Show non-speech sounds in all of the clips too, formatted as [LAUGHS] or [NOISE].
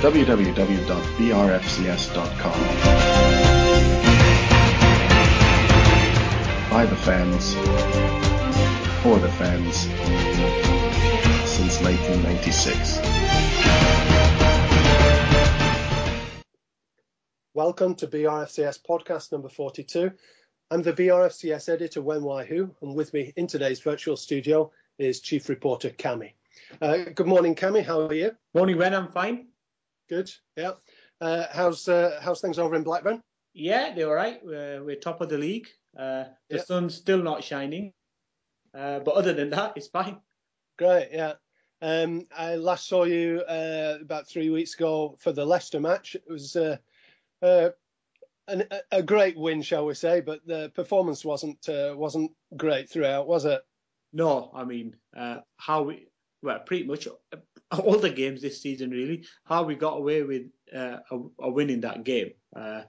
www.brfcs.com. By the fans, for the fans, since 1996. Welcome to BRFCS podcast number 42. I'm the BRFCS editor, Wen Wai Hu, and with me in today's virtual studio is Chief Reporter Cami. Uh, good morning, Cami. How are you? Morning, Wen. I'm fine. Good. Yeah. Uh, how's uh, how's things over in Blackburn? Yeah, they're all right. We're, we're top of the league. Uh, the yeah. sun's still not shining, uh, but other than that, it's fine. Great. Yeah. Um, I last saw you uh, about three weeks ago for the Leicester match. It was uh, an, a great win, shall we say, but the performance wasn't uh, wasn't great throughout, was it? No, I mean uh, how we well pretty much [LAUGHS] all the games this season really how we got away with uh, a, a, win in that game. Uh,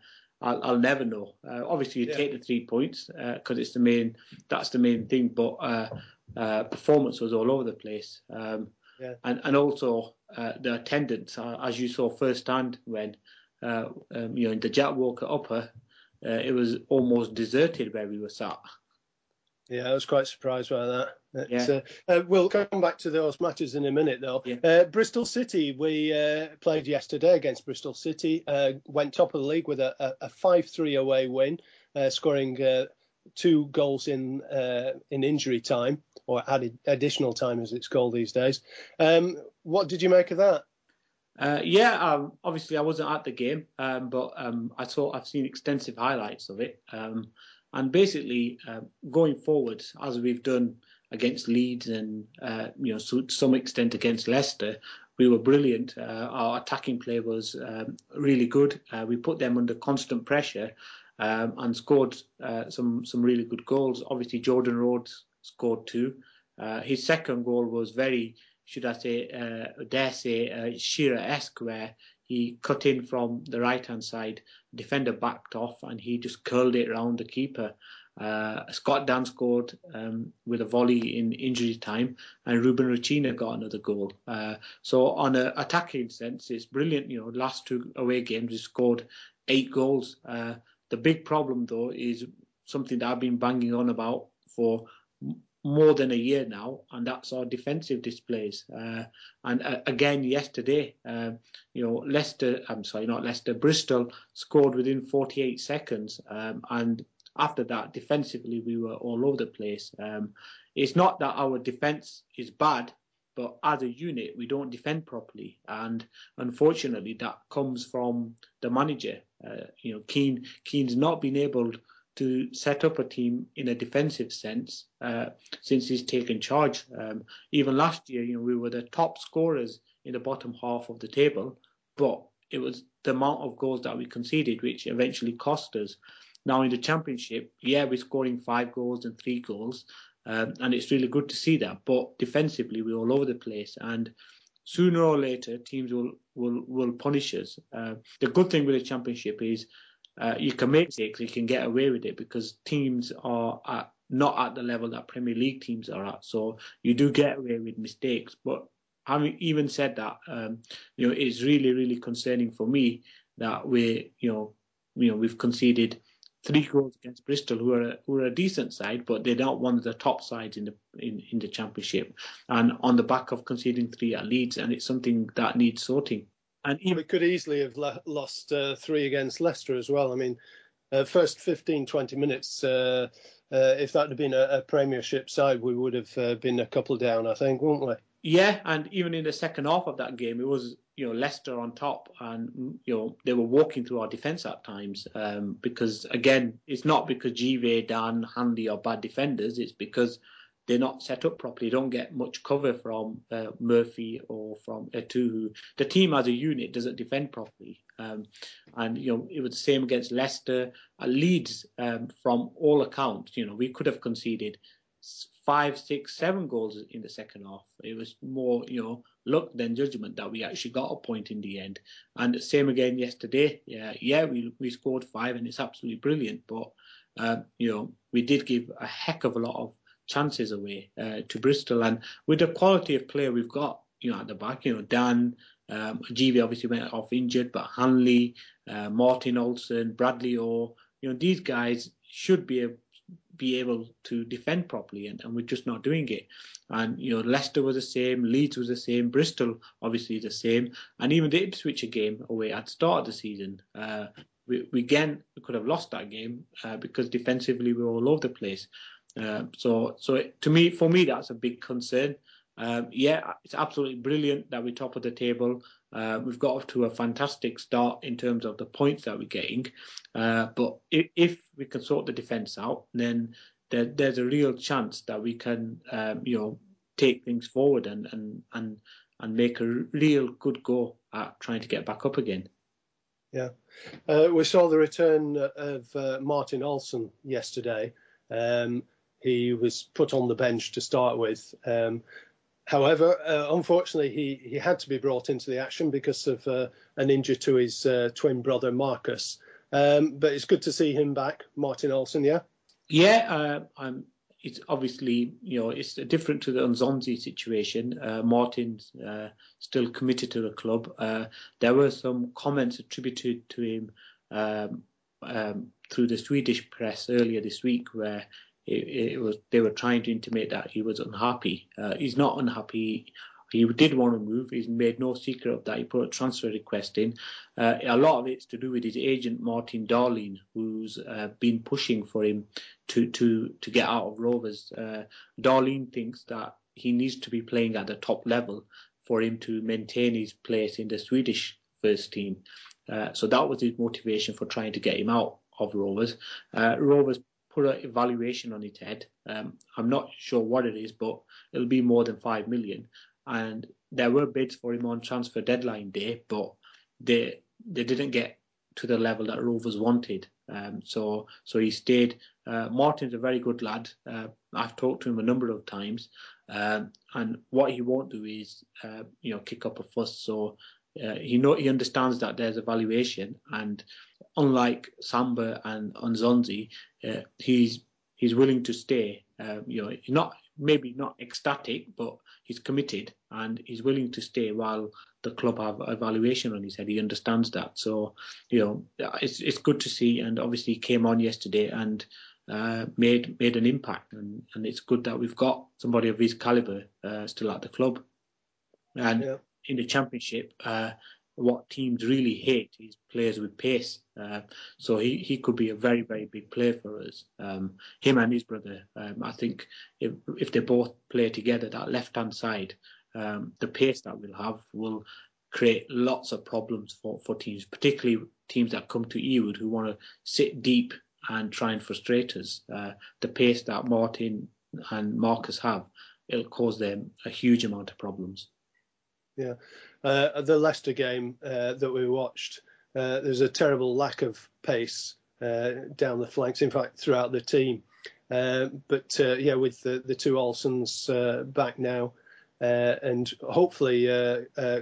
I'll, I'll, never know. Uh, obviously, you yeah. take the three points because it's the main that's the main thing, but performance was all over the place. Um, yeah. and, and also the attendance, as you saw firsthand when uh, um, you know, in the Jack Walker upper, uh, it was almost deserted where we were sat. Yeah, I was quite surprised by that. Yeah. Uh, uh, we'll come back to those matches in a minute, though. Yeah. Uh, Bristol City, we uh, played yesterday against Bristol City, uh, went top of the league with a, a 5-3 away win, uh, scoring two goals in in injury time, or added additional time as it's called these days. Um, what did you make of that? Uh, yeah, um, obviously I wasn't at the game, um, but um, I saw I've seen extensive highlights of it. Um, and basically, going forward, as we've done against Leeds and uh, you know to some extent against Leicester, we were brilliant. Uh, our attacking play was um, really good. Uh, we put them under constant pressure um, and scored uh, some some really good goals. Obviously, Jordan Rhodes scored two. his second goal was very should I say, uh, dare say, uh, Shearer-esque, where he cut in from the right-hand side, defender backed off, and he just curled it around the keeper. Uh, Scott Dann scored um, with a volley in injury time, and Ruben Rochina got another goal. Uh, so on an attacking sense, it's brilliant. You know, last two away games we scored eight goals. Uh, the big problem though is something that I've been banging on about for more than a year now, and that's our defensive displays. Uh, and uh, again, yesterday, uh, you know, Leicester, I'm sorry, not Leicester, Bristol scored within 48 seconds, um, and after that, defensively, we were all over the place. Um, it's not that our defense is bad, but as a unit, we don't defend properly, and unfortunately, that comes from the manager. Uh, you know, Kean Kean's not been able to set up a team in a defensive sense uh, since he's taken charge. Um, even last year, you know, we were the top scorers in the bottom half of the table, but it was the amount of goals that we conceded which eventually cost us. Now in the championship, yeah, we're scoring five goals and three goals, um, and it's really good to see that. But defensively, we're all over the place, and sooner or later, teams will will will punish us. Uh, the good thing with the championship is uh, you can make mistakes, you can get away with it because teams are at, not at the level that Premier League teams are at. So you do get away with mistakes. But having even said that, um, you know, it's really, really concerning for me that we, you know, you know, we've conceded three goals against Bristol, who are who are a decent side, but they're not one of the top sides in the in, in the championship. And on the back of conceding three at Leeds, and it's something that needs sorting. And even, we could easily have le- lost uh, three against Leicester as well. I mean, uh, first 15, 20 minutes, uh, uh if that had been a, a, Premiership side, we would have uh, been a couple down, I think, wouldn't we? Yeah, and even in the second half of that game, it was you know Leicester on top, and you know they were walking through our defence at times. Um, because again, it's not because Givet, Dann, Hanley are bad defenders. It's because they're not set up properly. They don't get much cover from uh, Murphy or from Etuhu. The team as a unit doesn't defend properly. Um, and, you know, it was the same against Leicester. Leeds, um, from all accounts, you know, we could have conceded five, six, seven goals in the second half. It was more, you know, luck than judgment that we actually got a point in the end. And the same again yesterday. Yeah, yeah, we we scored five and it's absolutely brilliant. But um, you know, we did give a heck of a lot of chances away uh, to Bristol. And with the quality of player we've got, you know, at the back, you know, Dan. Um, obviously went off injured, but Hanley, uh, Martin Olsson, Bradley Orr, you know, these guys should be be able to defend properly, and, and, we're just not doing it. And you know, Leicester was the same, Leeds was the same, Bristol obviously the same, and even the Ipswich game away at the start of the season. Uh, we, we, again could have lost that game uh, because defensively we were all over the place. Uh, so, so it, to me, for me, that's a big concern. Um, yeah, it's absolutely brilliant that we're top of the table. Uh, we've got off to a fantastic start in terms of the points that we're getting. Uh, but if, if, we can sort the defence out, then there, there's a real chance that we can, um, you know, take things forward and, and, and, and make a real good go at trying to get back up again. Yeah, uh, we saw the return of uh, Martin Olsson yesterday. Um, he was put on the bench to start with. Um, However, uh, unfortunately, he, he had to be brought into the action because of uh, an injury to his uh, twin brother Marcus. Um, but it's good to see him back, Martin Olsson. Yeah. Yeah, uh, it's obviously you know it's different to the N'Zonzi situation. Uh, Martin's uh, still committed to the club. there were some comments attributed to him um, um, through the Swedish press earlier this week where it, it, was they were trying to intimate that he was unhappy. Uh, he's not unhappy. He did want to move. He's made no secret of that. He put a transfer request in. Uh, a lot of it's to do with his agent Martin Dahlin, who's uh, been pushing for him to to to get out of Rovers. Uh, Dahlin thinks that he needs to be playing at the top level for him to maintain his place in the Swedish first team. Uh, so that was his motivation for trying to get him out of Rovers. Uh, Rovers put a valuation on its head. Um, I'm not sure what it is, but it'll be more than five million. And there were bids for him on transfer deadline day, but they they didn't get to the level that Rovers wanted. Um, so so he stayed. Uh, Martin's a very good lad. Uh, I've talked to him a number of times, um, and what he won't do is uh, you know kick up a fuss. So uh, he know he understands that there's a valuation, and unlike Samba and N'Zonzi, uh, he's he's willing to stay. Uh, you know, not maybe not ecstatic, but he's committed and he's willing to stay while the club have evaluation on his head. He understands that, so you know, it's it's good to see. And obviously, he came on yesterday and. Uh, made made an impact, and, and it's good that we've got somebody of his caliber uh, still at the club. And yeah in the championship, uh, what teams really hate is players with pace. Uh, so he, he could be a very, very big player for us. Um, him and his brother, um, I think if, if they both play together, that left hand side, um, the pace that we'll have will create lots of problems for, for teams, particularly teams that come to Ewood who want to sit deep and try and frustrate us. Uh, the pace that Martin and Marcus have, it'll cause them a huge amount of problems. Yeah, uh, the Leicester game uh, that we watched, uh, there's a terrible lack of pace uh, down the flanks. In fact, throughout the team. Uh, but uh, yeah, with the, the two Olssons back now, and hopefully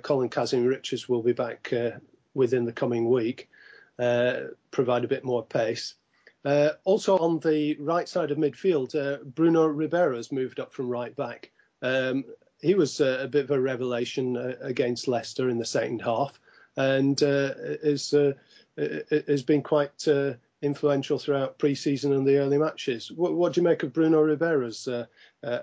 Colin Kazim-Richards will be back within the coming week, provide a bit more pace. Also on the right side of midfield, Bruno Ribeiro has moved up from right back. Um, he was a, a bit of a revelation uh, against Leicester in the second half, and uh, is uh, has been quite influential throughout pre-season and the early matches. What, what do you make of Bruno Ribeiro's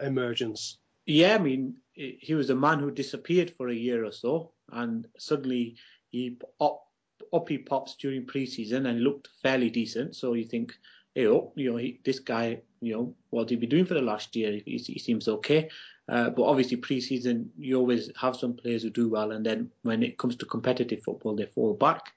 emergence? Yeah, I mean, he was a man who disappeared for a year or so, and suddenly he up, up he pops during pre-season and looked fairly decent. So you think, hey, oh, you know, he, this guy, you know, what he be doing for the last year? He, he seems okay. Uh, but obviously, pre-season you always have some players who do well, and then when it comes to competitive football, they fall back.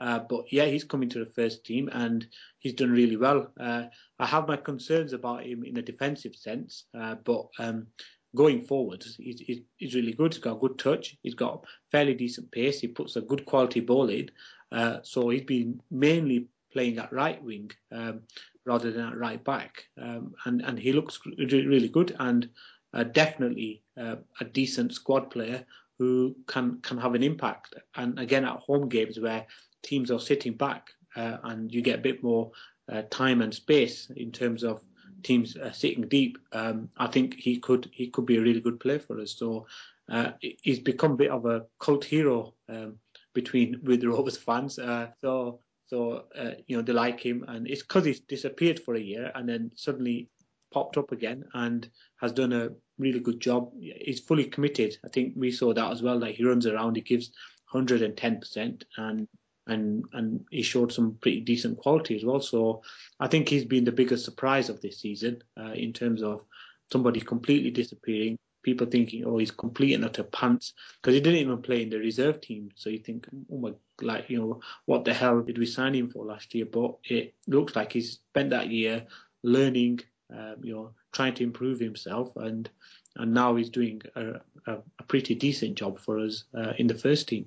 Uh, but yeah, he's coming to the first team and he's done really well. Uh, I have my concerns about him in a defensive sense, uh, but um, going forward, he's, he's, he's, really good. He's got a good touch. He's got fairly decent pace. He puts a good quality ball in. Uh, so he's been mainly playing at right wing um, rather than at right back, um, and and he looks really good. And uh, definitely uh, a decent squad player who can can have an impact. And again, at home games where teams are sitting back uh, and you get a bit more uh, time and space in terms of teams uh, sitting deep, um, I think he could he could be a really good player for us. So uh, he's become a bit of a cult hero um, between with Rovers fans. Uh, so so uh, you know they like him, and it's because he's disappeared for a year and then suddenly popped up again and has done a really good job. He's fully committed. I think we saw that as well. Like he runs around, he gives 110%, and and and he showed some pretty decent quality as well. So I think he's been the biggest surprise of this season uh, in terms of somebody completely disappearing. People thinking, oh, he's complete and utter pants because he didn't even play in the reserve team. So you think, oh my, like you know, what the hell did we sign him for last year? But it looks like he's spent that year learning, um, you know, trying to improve himself, and and now he's doing a, a, a pretty decent job for us uh, in the first team.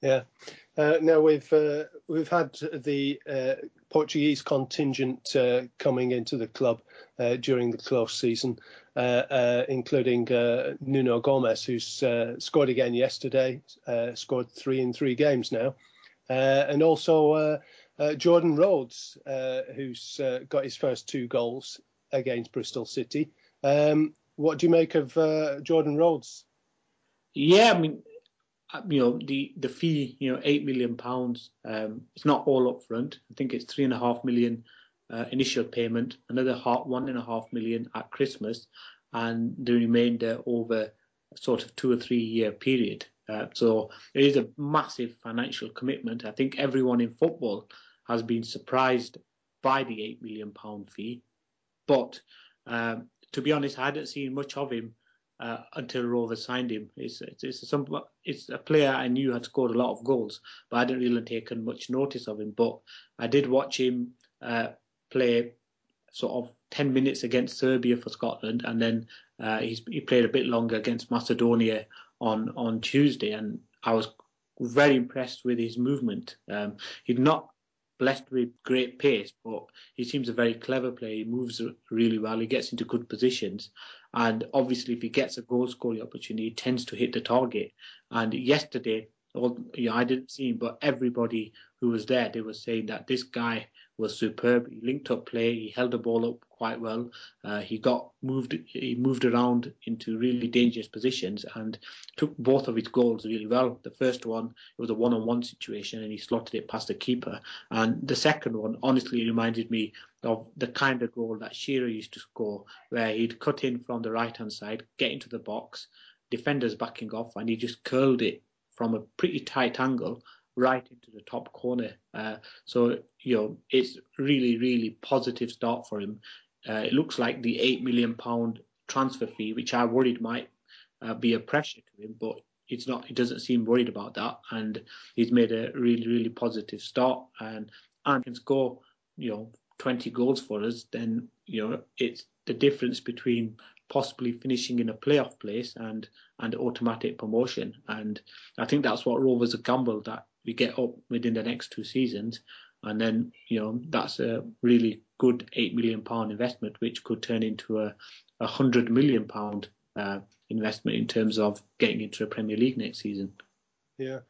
Yeah. Uh, now we've uh, we've had the uh, Portuguese contingent uh, coming into the club uh, during the close season, Uh, uh, including uh, Nuno Gomes, who's scored again yesterday, scored three in three games now, and also Jordan Rhodes, who's got his first two goals against Bristol City. Um, what do you make of Jordan Rhodes? Yeah, I mean, uh, you know the the fee you know eight million pounds um, it's not all up front i think it's three and a half million uh, initial payment another half, one and a half million at christmas and the remainder over sort of two or three year period uh, so it is a massive financial commitment i think everyone in football has been surprised by the eight million pound fee but um, to be honest i hadn't seen much of him uh, until Rovers signed him. It's, it's, it's, some, it's a player I knew had scored a lot of goals, but I didn't really take much notice of him. But I did watch him uh, play sort of 10 minutes against Serbia for Scotland, and then uh, he played a bit longer against Macedonia on, on Tuesday, and I was very impressed with his movement. Um, he'd not blessed with great pace, but he seems a very clever player. He moves really well. He gets into good positions. And obviously, if he gets a goal scoring opportunity, he tends to hit the target. And yesterday, know, I didn't see him, but everybody who was there, they were saying that this guy was superb. He linked up play, he held the ball up quite well. Uh, he got moved, he moved around into really dangerous positions and took both of his goals really well. The first one it was a one-on-one situation and he slotted it past the keeper, and the second one honestly reminded me of the kind of goal that Shearer used to score, where he'd cut in from the right-hand side, get into the box, defenders backing off, and he just curled it from a pretty tight angle right into the top corner. Uh, so you know it's really really positive start for him. Uh, it looks like the eight million pound transfer fee, which I worried might uh, be a pressure to him, but it's not. He doesn't seem worried about that, and he's made a really really positive start and and can score you know 20 goals for us. Then you know it's the difference between possibly finishing in a playoff place and and automatic promotion. And I think that's what Rovers have gambled that we get up within the next two seasons, and then you know that's a really good eight million pound investment, which could turn into a, a hundred million pound uh, investment in terms of getting into a Premier League next season. Yeah,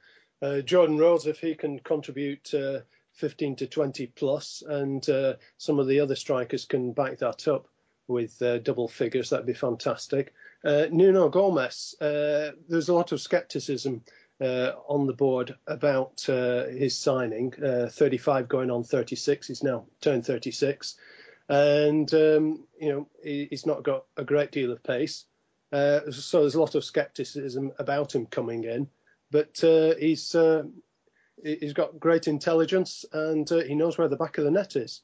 uh, Jordan Rhodes, if he can contribute. Uh, 15 to 20 plus, and uh, some of the other strikers can back that up with uh, double figures. That'd be fantastic. Uh, Nuno Gomes, uh, there's a lot of scepticism uh, on the board about uh, his signing. Uh, 35 going on 36. He's now turned 36, and um, you know he, he's not got a great deal of pace. so there's a lot of scepticism about him coming in, but he's he's got great intelligence and he knows where the back of the net is.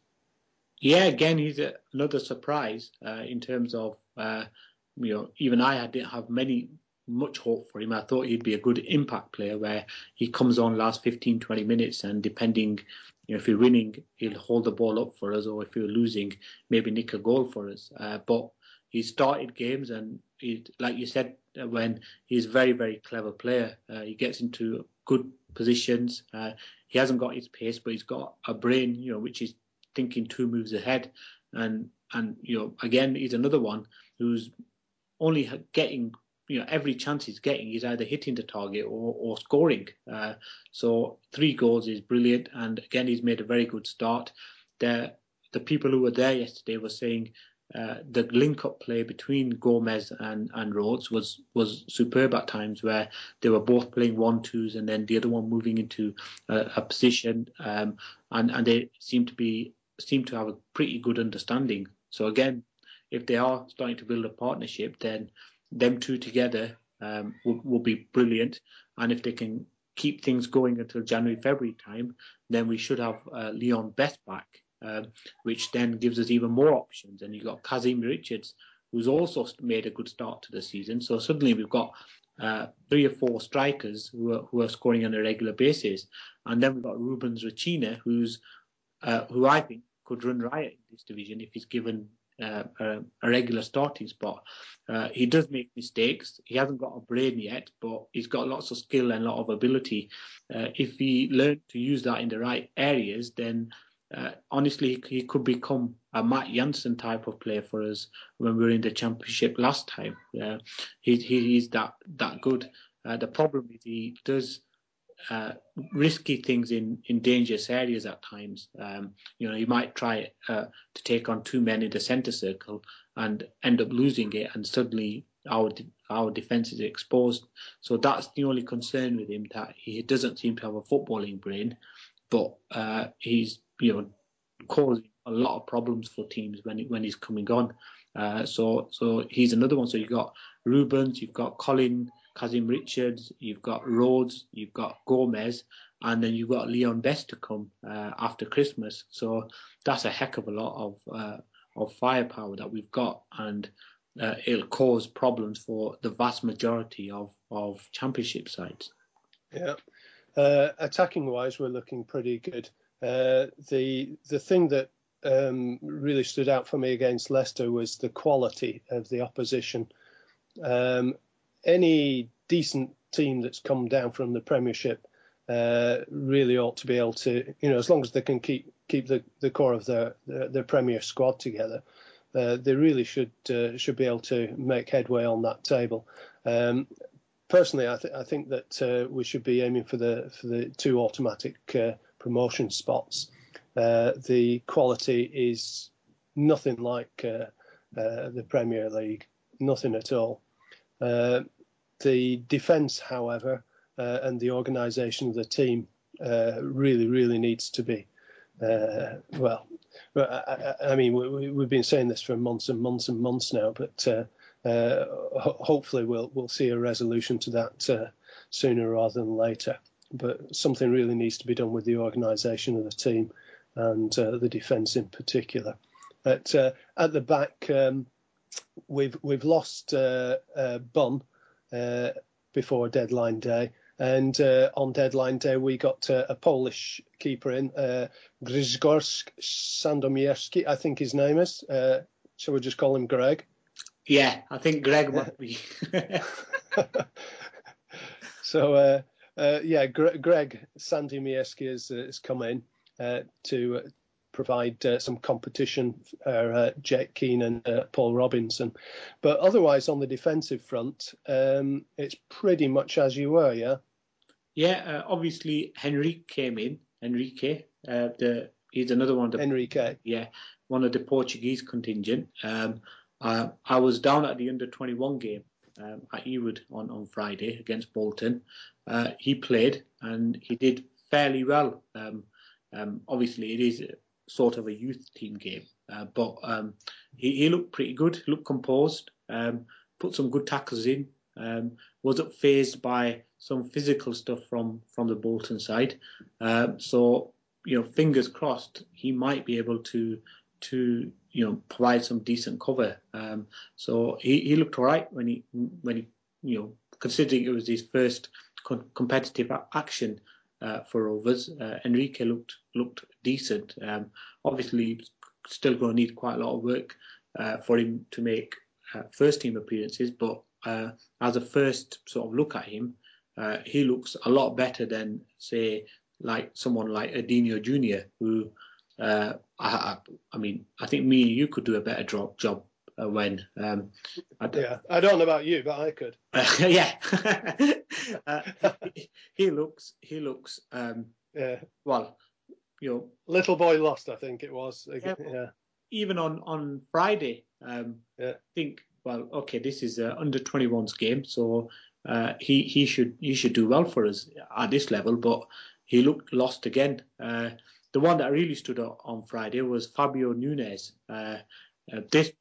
Yeah, again, he's a, another surprise uh, in terms of, uh, you know, even I didn't have many much hope for him. I thought he'd be a good impact player where he comes on last 15, 20 minutes and depending, you know, if we're winning, he'll hold the ball up for us or if we're losing, maybe nick a goal for us. Uh, but he started games and he, like you said, uh, when he's a very, very clever player, uh, he gets into good positions. Uh, he hasn't got his pace, but he's got a brain, you know, which is thinking two moves ahead. And and you know, again, he's another one who's only getting you know every chance he's getting, he's either hitting the target or, or scoring. Uh, so three goals is brilliant, and again, he's made a very good start. The the people who were there yesterday were saying uh, the link-up play between Gomes and, and Rhodes was was superb at times, where they were both playing one-twos and then the other one moving into a, a position, um, and and they seemed to be seem to have a pretty good understanding. So again, if they are starting to build a partnership, then them two together um, will, will be brilliant. And if they can keep things going until January, February time, then we should have uh, Leon Best back, um, which then gives us even more options. And you've got Kazim Richards, who's also made a good start to the season. So suddenly we've got uh, three or four strikers who are, who are scoring on a regular basis. And then we've got Rubens Rochina, who's uh, who I think could run riot in this division if he's given uh, a, a, regular starting spot. Uh, he does make mistakes. He hasn't got a brain yet, but he's got lots of skill and a lot of ability. Uh, if he learned to use that in the right areas, then uh, honestly, he could become a Matt Jansen type of player for us when we were in the championship last time. He, he, he's that that good. Uh, the problem is he does uh, risky things in, in dangerous areas at times. Um, you know, you might try uh, to take on two men in the centre circle and end up losing it, and suddenly our our defence is exposed. So that's the only concern with him that he doesn't seem to have a footballing brain, but uh, he's you know causing a lot of problems for teams when when he's coming on. Uh, so so he's another one. So you've got Rubens, you've got Colin. Kazim Richards, you've got Rhodes, you've got Gomes, and then you've got Leon Best to come uh, after Christmas. So that's a heck of a lot of uh, of firepower that we've got, and uh, it'll cause problems for the vast majority of of championship sides. Yeah, uh, attacking wise, we're looking pretty good. Uh, the the thing that um, really stood out for me against Leicester was the quality of the opposition. Um, any decent team that's come down from the Premiership uh, really ought to be able to, you know, as long as they can keep keep the, the core of their, their, their Premier squad together, uh, they really should uh, should be able to make headway on that table. Um, personally, I, th- I, think that uh, we should be aiming for the for the two automatic uh, promotion spots. Uh, the quality is nothing like the Premier League, nothing at all. Uh, the defence, however, uh, and the organisation of the team uh, really, really needs to be uh, well. I, I mean, we, have been saying this for months and months and months now, but uh, uh, ho- hopefully we'll we'll see a resolution to that uh, sooner rather than later. But something really needs to be done with the organisation of the team and the defence in particular. At at the back, um, we've we've lost uh, before deadline day. And uh, on deadline day, we got uh, a Polish keeper in, uh, Grzegorz Sandomierski, I think his name is. Uh, shall we just call him Greg? Yeah, I think Greg might be. [LAUGHS] so, uh, uh, yeah, Greg Sandomierski has, has come in uh to provide uh, some competition for uh, Jake Kean and uh, Paul Robinson. But otherwise, on the defensive front, um, it's pretty much as you were, yeah? Yeah, uh, obviously, Henrique came in. Enrique, uh, the, he's another one. Of the, Enrique. Yeah, one of the Portuguese contingent. Um, I was down at the under 21 game um, at Ewood on, on Friday against Bolton. Uh, he played and he did fairly well. Um, um, obviously, it is sort of a youth team game. Uh, but um, he, he, looked pretty good, looked composed, um, put some good tackles in, um, wasn't phased by some physical stuff from, from the Bolton side. Um, so, you know, fingers crossed, he might be able to to you know provide some decent cover. Um, so he, he looked all right when he when he you know considering it was his first competitive action uh, for Rovers. Uh, Enrique looked looked decent. Um, obviously, still going to need quite a lot of work uh, for him to make uh, first team appearances. But uh, as a first sort of look at him, uh, he looks a lot better than say like someone like Edinho Junior, who I, I, I, mean I think me and you could do a better job job uh, when. Um, I yeah, I don't know about you, but I could. [LAUGHS] yeah, [LAUGHS] uh, he, he, looks. He looks. Um, yeah. Well, you know, little boy lost. I think it was. Yeah. yeah. even on on Friday, um, yeah. I think well, okay, this is a under 21s game, so uh, he he should he should do well for us at this level, but he looked lost again. Uh, the one that really stood out on Friday was Fabio Nunes. Uh, uh, this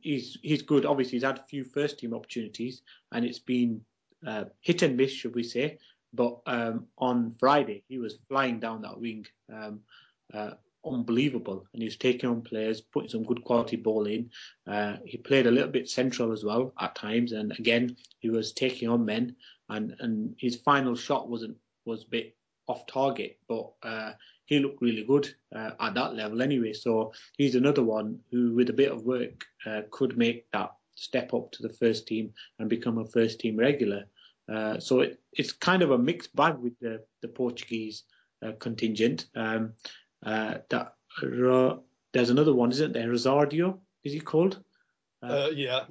he's he's good. Obviously, he's had a few first team opportunities, and it's been uh, hit and miss, should we say? But um, on Friday, he was flying down that wing. Um, uh, unbelievable. And he was taking on players, putting some good quality ball in. Uh, he played a little bit central as well at times, and again he was taking on men. And and his final shot wasn't was a bit off target, but uh, he looked really good uh, at that level anyway. So he's another one who, with a bit of work, uh, could make that step up to the first team and become a first team regular. Uh, so it, it's kind of a mixed bag with the, the Portuguese uh, contingent. Um, uh, that there's another one, isn't there? Rosardio, is he called? Uh, uh, yeah,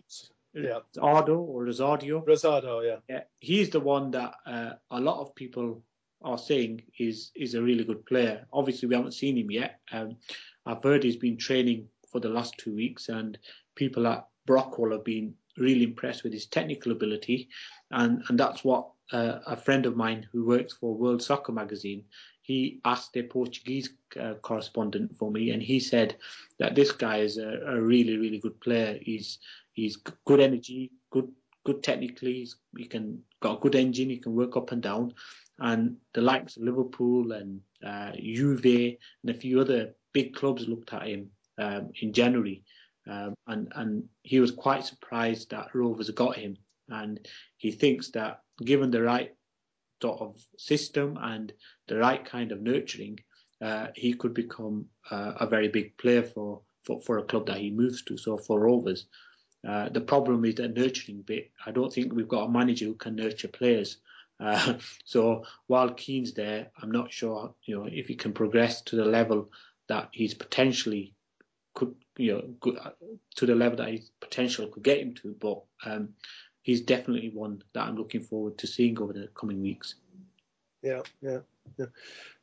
yeah. Ardo or Rosardio. Rosardo, yeah. Yeah, he's the one that uh, a lot of people are saying is is a really good player. Obviously, we haven't seen him yet. Um, I've heard he's been training for the last two weeks, and people at Brockhall have been really impressed with his technical ability, and and that's what uh, a friend of mine who works for World Soccer Magazine he asked a Portuguese uh, correspondent for me, and he said that this guy is a, a, really, really good player. He's he's good energy, good good technically. he can got a good engine. He can work up and down. And the likes of Liverpool and uh, Juve and a few other big clubs looked at him um, in January, um, and and he was quite surprised that Rovers got him. And he thinks that given the right sort of system and the right kind of nurturing, uh, he could become uh, a very big player for, for, for a club that he moves to. So for Rovers, uh, the problem is the nurturing bit. I don't think we've got a manager who can nurture players. Uh, [LAUGHS] so while Kean's there, I'm not sure you know if he can progress to the level that he's potentially could you know to the level that his potential could get him to. But um, he's definitely one that I'm looking forward to seeing over the coming weeks. Yeah, yeah, yeah.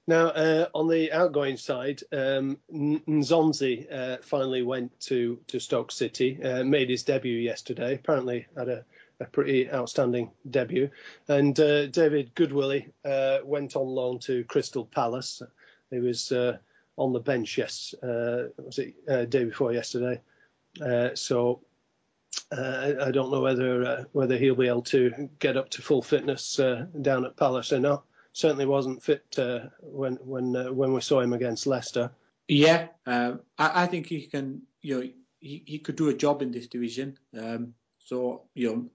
Now, uh, on the outgoing side, um, Nzonzi uh, finally went to, to Stoke City, uh, made his debut yesterday. Apparently, had a, a pretty outstanding debut. And uh, David Goodwillie uh, went on loan to Crystal Palace. He was uh, on the bench yes, was it day before yesterday? so uh, I don't know whether uh, whether he'll be able to get up to full fitness uh, down at Palace or not. Certainly wasn't fit uh, when when uh, when we saw him against Leicester. Yeah, um, I, I, think he can. You know, he, he could do a job in this division. Um, so you know,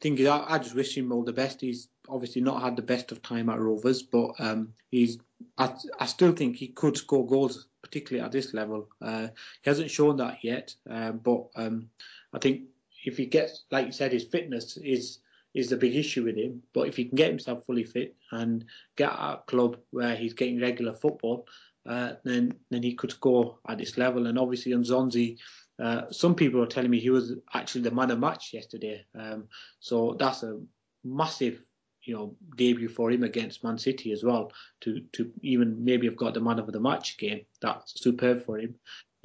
thing is, I, I, just wish him all the best. He's obviously not had the best of time at Rovers, but um, he's. I, I, still think he could score goals, particularly at this level. Uh, he hasn't shown that yet, but um, I think if he gets, like you said, his fitness is is the big issue with him. But if he can get himself fully fit and get at a club where he's getting regular football, uh, then then he could score at this level. And obviously, Nzonzi, uh, some people are telling me he was actually the man of match yesterday. Um, so that's a massive, you know, debut for him against Man City as well. To to even maybe have got the man of the match game. That's superb for him.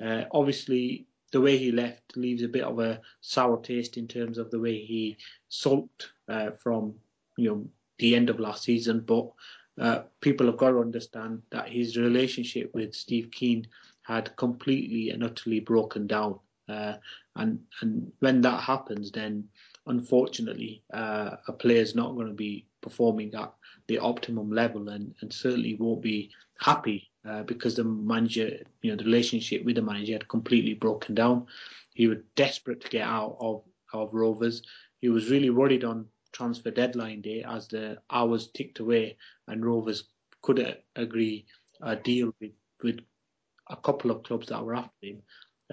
Uh, obviously, the way he left leaves a bit of a sour taste in terms of the way he sulked uh, from you know the end of last season. But uh, people have got to understand that his relationship with Steve Kean had completely and utterly broken down. Uh, and and when that happens, then unfortunately, uh, a player's not going to be performing at the optimum level, and, and certainly won't be happy uh, because the manager, you know, the relationship with the manager had completely broken down. He was desperate to get out of, of Rovers. He was really worried on transfer deadline day as the hours ticked away and Rovers could agree a deal with, with a couple of clubs that were after him.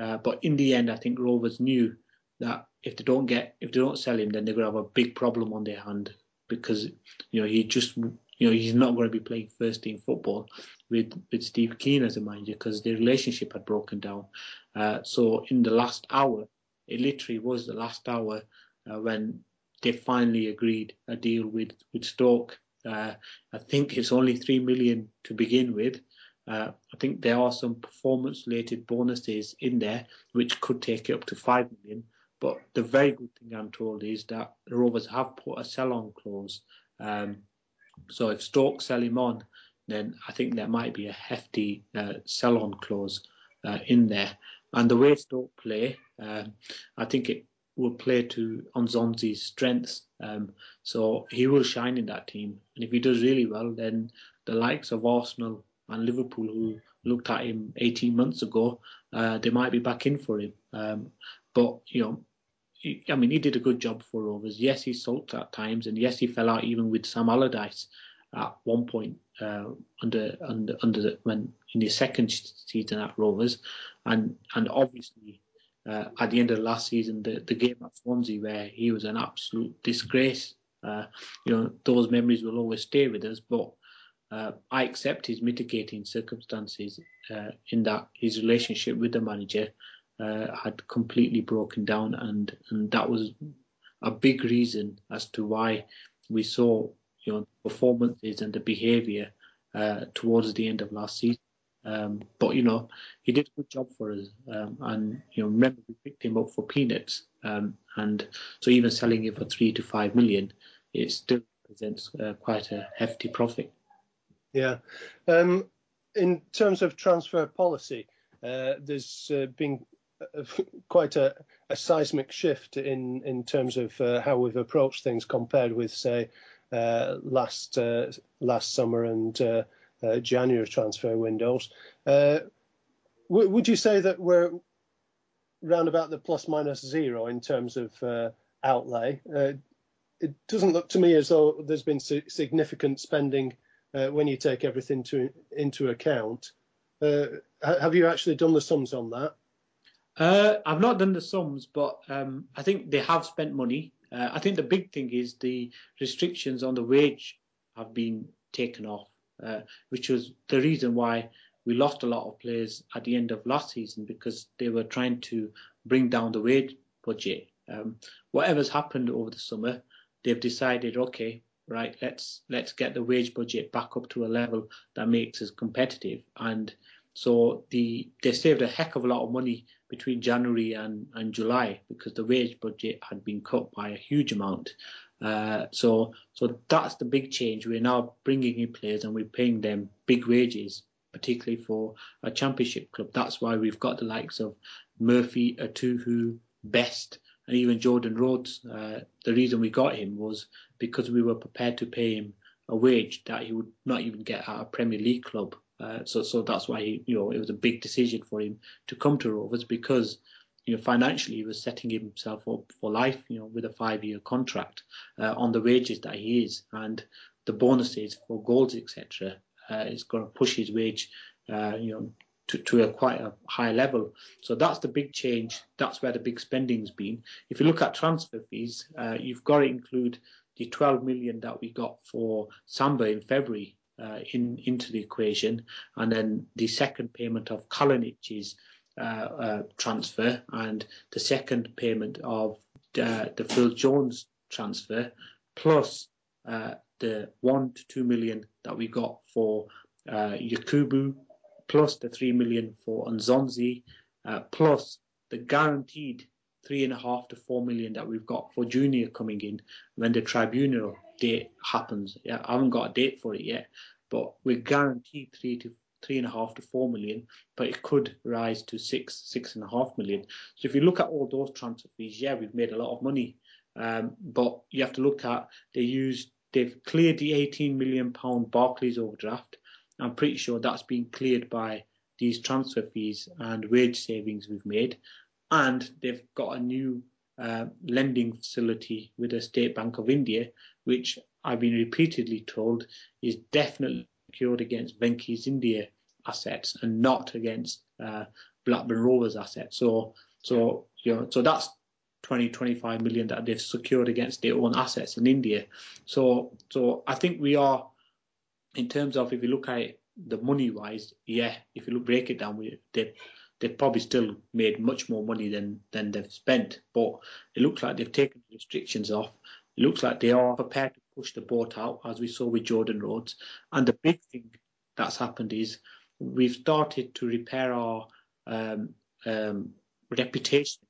Uh, but in the end, I think Rovers knew that if they don't get, if they don't sell him, then they're going to have a big problem on their hand because you know he just you know he's not going to be playing first team football with with Steve Kean as a manager because their relationship had broken down. Uh, so in the last hour, it literally was the last hour uh, when they finally agreed a deal with with Stoke. Uh, I think it's only three million to begin with, Uh, I think there are some performance-related bonuses in there which could take it up to five million. But the very good thing I'm told is that the Rovers have put a sell-on clause. Um, so if Stoke sell him on, then I think there might be a hefty uh, sell-on clause uh, in there. And the way Stoke play, um, I think it will play to Nzonzi's strengths. Um, so he will shine in that team. And if he does really well, then the likes of Arsenal and Liverpool, who looked at him 18 months ago, uh, they might be back in for him. Um, but, you know, I mean, he did a good job for Rovers. Yes, he sulked at times, and yes, he fell out even with Sam Allardyce at one point uh, under under under the, when in his second season at Rovers, and and obviously uh, at the end of the last season, the, the game at Swansea where he was an absolute disgrace. Uh, you know, those memories will always stay with us. But uh, I accept his mitigating circumstances uh, in that his relationship with the manager uh, had completely broken down, and and that was a big reason as to why we saw you know performances and the behaviour uh, towards the end of last season. Um, but you know, he did a good job for us, um, and you know, remember we picked him up for peanuts, um, and so even selling him for three to five million, it still presents uh, quite a hefty profit. Yeah, um, in terms of transfer policy, uh, there's uh, been [LAUGHS] quite a, a, seismic shift in in terms of uh, how we've approached things compared with say uh, last uh, last summer and uh, January transfer windows. Uh, would you say that we're round about the plus minus zero in terms of uh, outlay? it doesn't look to me as though there's been significant spending when you take everything to, into account. have you actually done the sums on that? Uh, I've not done the sums, but um, I think they have spent money. Uh, I think the big thing is the restrictions on the wage have been taken off uh, which was the reason why we lost a lot of players at the end of last season because they were trying to bring down the wage budget. Um, whatever's happened over the summer, they've decided, okay, right, let's let's get the wage budget back up to a level that makes us competitive. And so the they saved a heck of a lot of money between January and, and July because the wage budget had been cut by a huge amount. Uh, so so that's the big change. We're now bringing in players and we're paying them big wages, particularly for a championship club. That's why we've got the likes of Murphy, Etuhu, Best, and even Jordan Rhodes. Uh, the reason we got him was because we were prepared to pay him a wage that he would not even get at a Premier League club. Uh, so so that's why he, you know it was a big decision for him to come to Rovers because you know, financially he was setting himself up for life, you know, with a five-year contract uh, on the wages that he is, and the bonuses for goals, etc., uh, going to push his wage, uh, you know, to, to a quite a high level. So that's the big change. That's where the big spending's been. If you look at transfer fees, uh, you've got to include the 12 million that we got for Samba in February uh, in into the equation, and then the second payment of Kalinic's uh, uh, transfer. And the second payment of the, the Phil Jones transfer, plus uh, the one to two million that we got for uh, Yakubu, plus the three million for Nzonzi, uh, plus the guaranteed three and a half to four million that we've got for Junior coming in when the tribunal date happens. Yeah, I haven't got a date for it yet, but we're guaranteed three to three and a half to four million, but it could rise to six, six and a half million. So if you look at all those transfer fees, yeah, we've made a lot of money. Um, but you have to look at they used they've cleared the 18 million pound Barclays overdraft. I'm pretty sure that's been cleared by these transfer fees and wage savings we've made, and they've got a new uh, lending facility with the State Bank of India, which I've been repeatedly told is definitely secured against Venky's India assets and not against uh, Blackburn Rovers assets. So, so you know, so that's 20, 25 million that they've secured against their own assets in India. So, so I think we are, in terms of if you look at it, the money wise, yeah, if you look break it down, we they they've probably still made much more money than than they've spent. But it looks like they've taken the restrictions off. It looks like they are prepared to push the boat out, as we saw with Jordan Rhodes. And the big thing that's happened is we've started to repair our um, um, reputation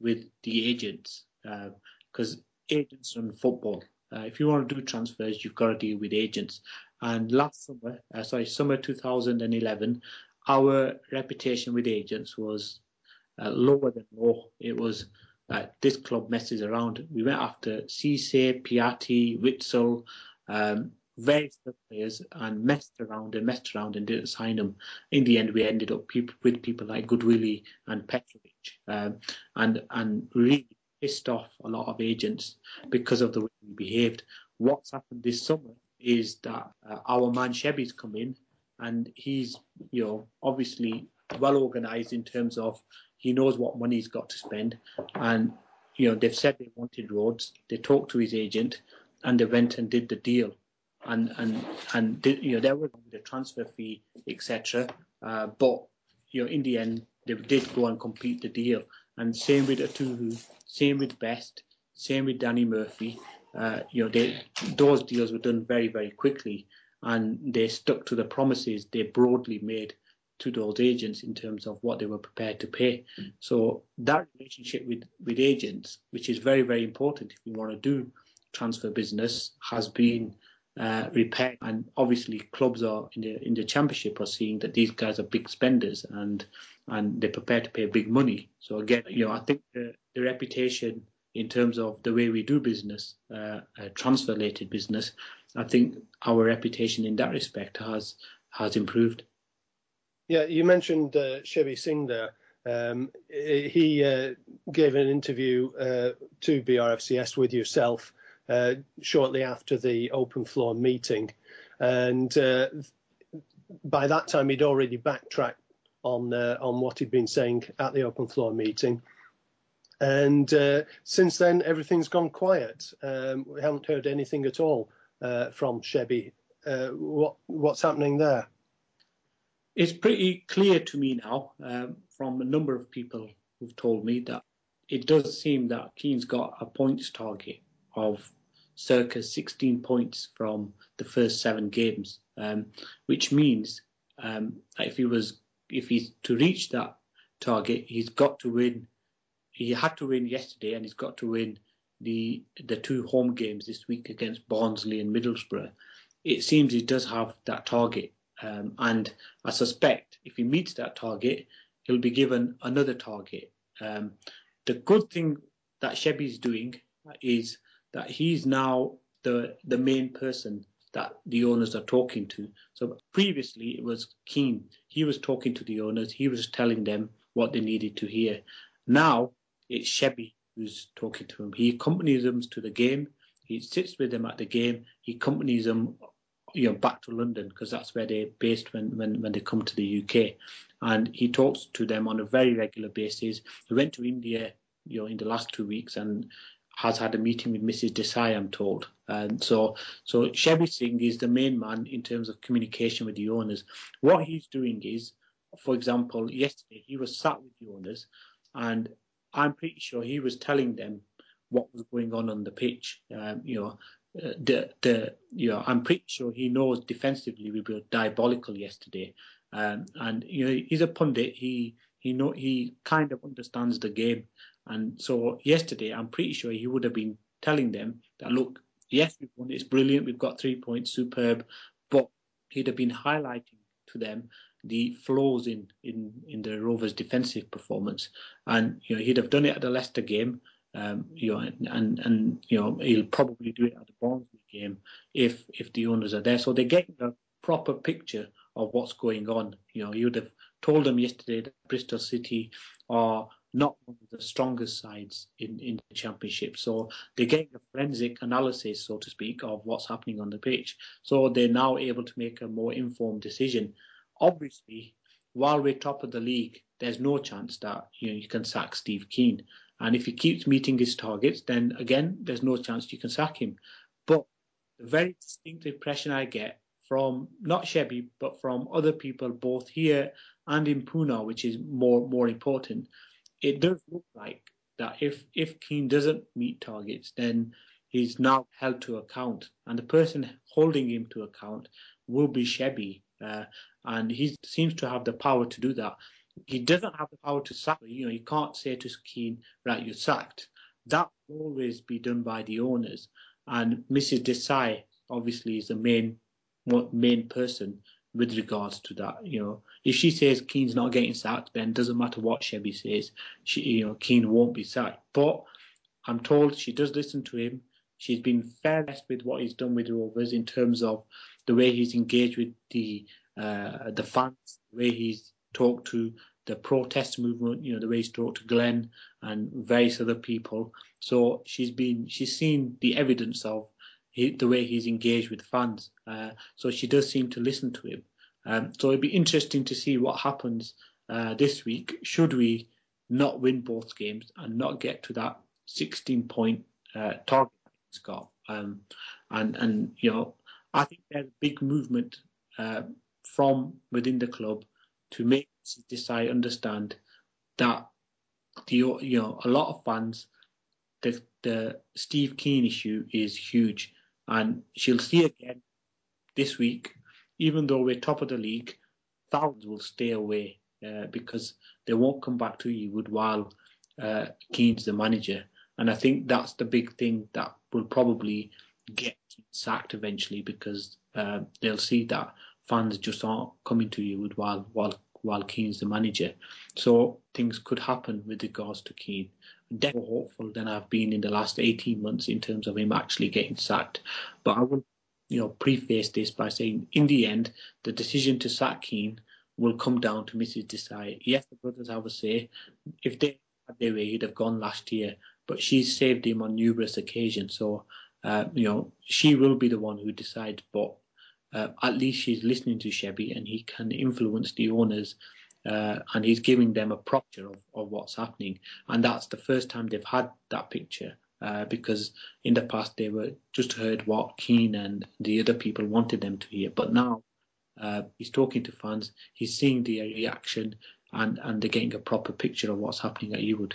with the agents because uh, agents run football. Uh, if you want to do transfers, you've got to deal with agents. And last summer, uh, sorry, summer 2011, our reputation with agents was uh, lower than low. It was uh, this club messes around. We went after Cisse, Piatti, Witsel, um, various players and messed around and messed around and didn't sign them. In the end, we ended up people, with people like Goodwillie and Petrovic, um, and and really pissed off a lot of agents because of the way we behaved. What's happened this summer is that uh, our man Shebby's come in, and he's you know obviously well organised in terms of he knows what money he's got to spend, and you know they've said they wanted Rhodes. They talked to his agent, and they went and did the deal and and and did, you know there was the transfer fee etc. Uh, but you know in the end they did go and complete the deal. And same with Etuhu, same with Best, same with Danny Murphy. Uh, you know they, those deals were done very very quickly, and they stuck to the promises they broadly made to those agents in terms of what they were prepared to pay. So that relationship with with agents, which is very very important if you want to do transfer business, has been uh, repair. And obviously, clubs are in the in the championship are seeing that these guys are big spenders and and they're prepared to pay big money. So again, you know, I think the, the reputation in terms of the way we do business, uh, uh, transfer related business, I think our reputation in that respect has has improved. Yeah, you mentioned uh, Shebby Singh there. Um, he uh, gave an interview uh, to BRFCS with yourself uh, shortly after the open floor meeting. And uh, by that time, he'd already backtracked on uh, on what he'd been saying at the open floor meeting. And uh, since then, everything's gone quiet. Um, we haven't heard anything at all from Shebby. Uh, what what's happening there? It's pretty clear to me now um, from a number of people who've told me that it does seem that Kean's got a points target of circa 16 points from the first seven games, um, which means um, if he was if he's to reach that target, he's got to win. He had to win yesterday, and he's got to win the the two home games this week against Barnsley and Middlesbrough. It seems he does have that target, um, and I suspect if he meets that target, he'll be given another target. Um, the good thing that Shebby's doing is that he's now the the main person that the owners are talking to. So previously it was Kean. He was talking to the owners. He was telling them what they needed to hear. Now it's Shebby who's talking to them. He accompanies them to the game. He sits with them at the game. He accompanies them, you know, back to London because that's where they're based when, when, when they come to the UK. And he talks to them on a very regular basis. He went to India, you know, in the last two weeks and has had a meeting with Mrs. Desai, I'm told. And so, so Shebby Singh is the main man in terms of communication with the owners. What he's doing is, for example, yesterday he was sat with the owners, and I'm pretty sure he was telling them what was going on on the pitch. Um, you know, uh, the the you know, I'm pretty sure he knows defensively we were diabolical yesterday. Um, and you know, he's a pundit. He he know he kind of understands the game. And so yesterday, I'm pretty sure he would have been telling them that, look, yes, we've won, it's brilliant, we've got three points, superb, but he'd have been highlighting to them the flaws in, in, in the Rovers' defensive performance. And, you know, he'd have done it at the Leicester game, um, you know, and, and, you know, he'll probably do it at the Barnsley game if, if the owners are there. So they're getting a proper picture of what's going on. You know, you would have told them yesterday that Bristol City are not one of the strongest sides in, in the championship. So they're getting a forensic analysis, so to speak, of what's happening on the pitch. So they're now able to make a more informed decision. Obviously, while we're top of the league, there's no chance that you know you can sack Steve Kean. And if he keeps meeting his targets, then again, there's no chance you can sack him. But the very distinct impression I get from not Shebby, but from other people, both here and in Pune, which is more more important, it does look like that if if Kean doesn't meet targets, then he's now held to account, and the person holding him to account will be Shebby. uh, and he seems to have the power to do that. He doesn't have the power to sack. You know, you can't say to Kean, right, you're sacked. That will always be done by the owners, and Mrs. Desai obviously is the main main person with regards to that. You know, if she says Kean's not getting sacked, then doesn't matter what Shebby says, she, you know, Kean won't be sacked. But I'm told she does listen to him. She's been fair with what he's done with Rovers in terms of the way he's engaged with the uh, the fans, the way he's talked to the protest movement, you know, the way he's talked to Glenn and various other people. So she's been she's seen the evidence of he, the way he's engaged with fans. Uh, so she does seem to listen to him. Um, so it'd be interesting to see what happens uh, this week. Should we not win both games and not get to that 16 point uh, target he's got? Um, and and you know, I think there's a big movement uh, from within the club to make Desai understand that the you know a lot of fans the the Steve Kean issue is huge and she'll see again this week, even though we're top of the league, thousands will stay away uh, because they won't come back to Ewood while uh, Kean's the manager. And I think that's the big thing that will probably get sacked eventually because uh, they'll see that fans just aren't coming to Ewood while while while Kean's the manager. So things could happen with regards to Kean definitely more hopeful than I've been in the last 18 months in terms of him actually getting sacked. But I will, you know, preface this by saying, in the end, the decision to sack Kean will come down to Mrs. Desai. Yes, the brothers have a say. If they had their way, he'd have gone last year. But she's saved him on numerous occasions. So, uh, you know, she will be the one who decides. But uh, at least she's listening to Shebby and he can influence the owners uh, and he's giving them a picture of, of what's happening. And that's the first time they've had that picture. Uh, because in the past they were just heard what Kean and the other people wanted them to hear, but now uh, he's talking to fans, he's seeing the reaction, and and they're getting a proper picture of what's happening at Ewood.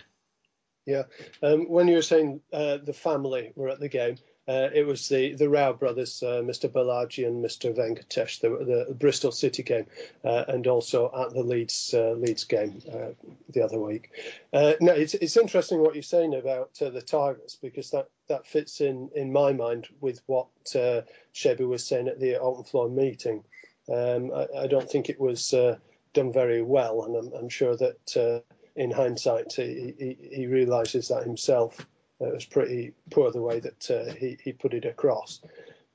Yeah, um, when you were saying uh, the family were at the game, uh, it was the the Rao brothers, uh, Mr. Balaji and Mr. Venkatesh, the, the Bristol City game, uh, and also at the Leeds uh, Leeds game uh, the other week. Uh, no, it's it's interesting what you're saying about the targets because that, that fits in in my mind with what uh, was saying at the open floor meeting. Um, I, I, don't think it was done very well, and I'm, I'm sure that in hindsight he, he, he realizes that himself. It was pretty poor the way that uh, he, he put it across.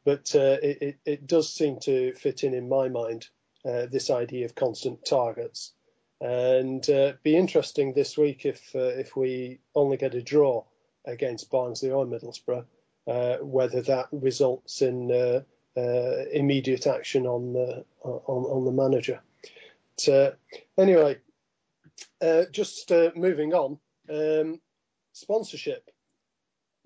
But uh, it, it, does seem to fit in in my mind, uh, this idea of constant targets. And uh, be interesting this week if uh, if we only get a draw against Barnsley or Middlesbrough, uh, whether that results in immediate action on the on, on the manager. But, anyway, just moving on, um, sponsorship.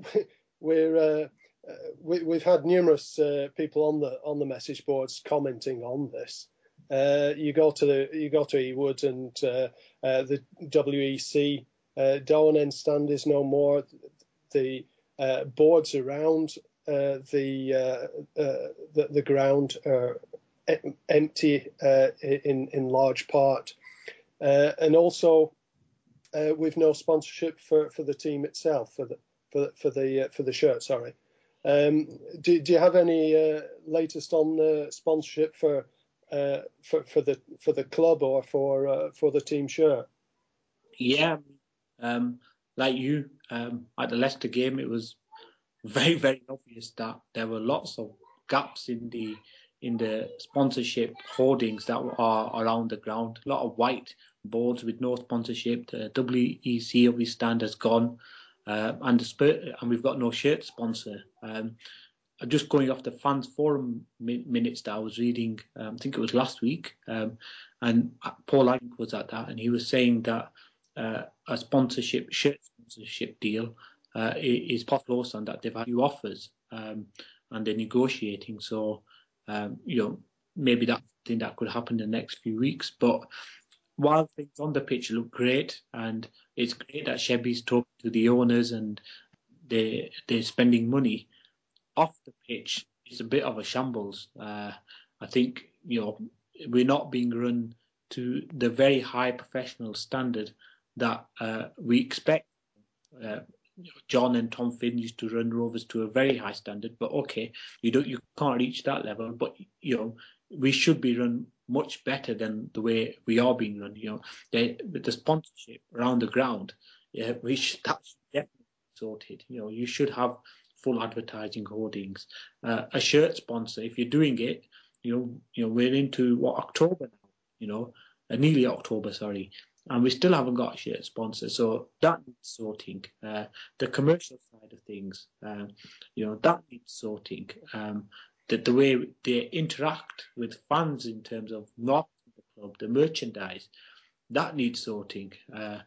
[LAUGHS] we're uh, uh, we, have had numerous uh, people on the on the message boards commenting on this. Uh, you go to the you go to Ewood and uh, uh, the WEC uh, End stand is no more. The boards around the, the, the ground are empty in in large part, and also with no sponsorship for, for the team itself for the for for the uh, for the shirt. Sorry. Um, do, do you have any uh, latest on the sponsorship for uh, for for the for the club or for uh, for the team shirt? Yeah, um, like you um, at the Leicester game, it was very very obvious that there were lots of gaps in the in the sponsorship hoardings that are around the ground. A lot of white boards with no sponsorship. The WEC obviously stand has gone. Uh, and, and we've got no shirt sponsor. Um, just going off the fans forum mi- minutes that I was reading, um, I think it was last week, um, and Paul Ank was at that, and he was saying that uh, a sponsorship shirt sponsorship deal uh, is possible and that they've had new offers um, and they're negotiating. So um, you know maybe that's something that could happen in the next few weeks. But while things on the pitch look great, and it's great that Shebby's talking to the owners and they they're spending money off the pitch, it's a bit of a shambles. Uh, I think you know we're not being run to the very high professional standard that uh, we expect. Uh, John and Tom Finn used to run Rovers to a very high standard, but okay, you don't, you can't reach that level. But you know, we should be run much better than the way we are being run. You know, they, the sponsorship around the ground, yeah, we should, that's definitely sorted. You know, you should have full advertising hoardings. Uh, a shirt sponsor, if you're doing it, you know, you know, we're into what October now. You know, uh, nearly October, sorry, and we still haven't got a shirt sponsor. So that needs sorting. Uh, the commercial side of things, uh, you know, that needs sorting. Um, the, the way they interact with fans in terms of not the club, the merchandise, that needs sorting. Uh,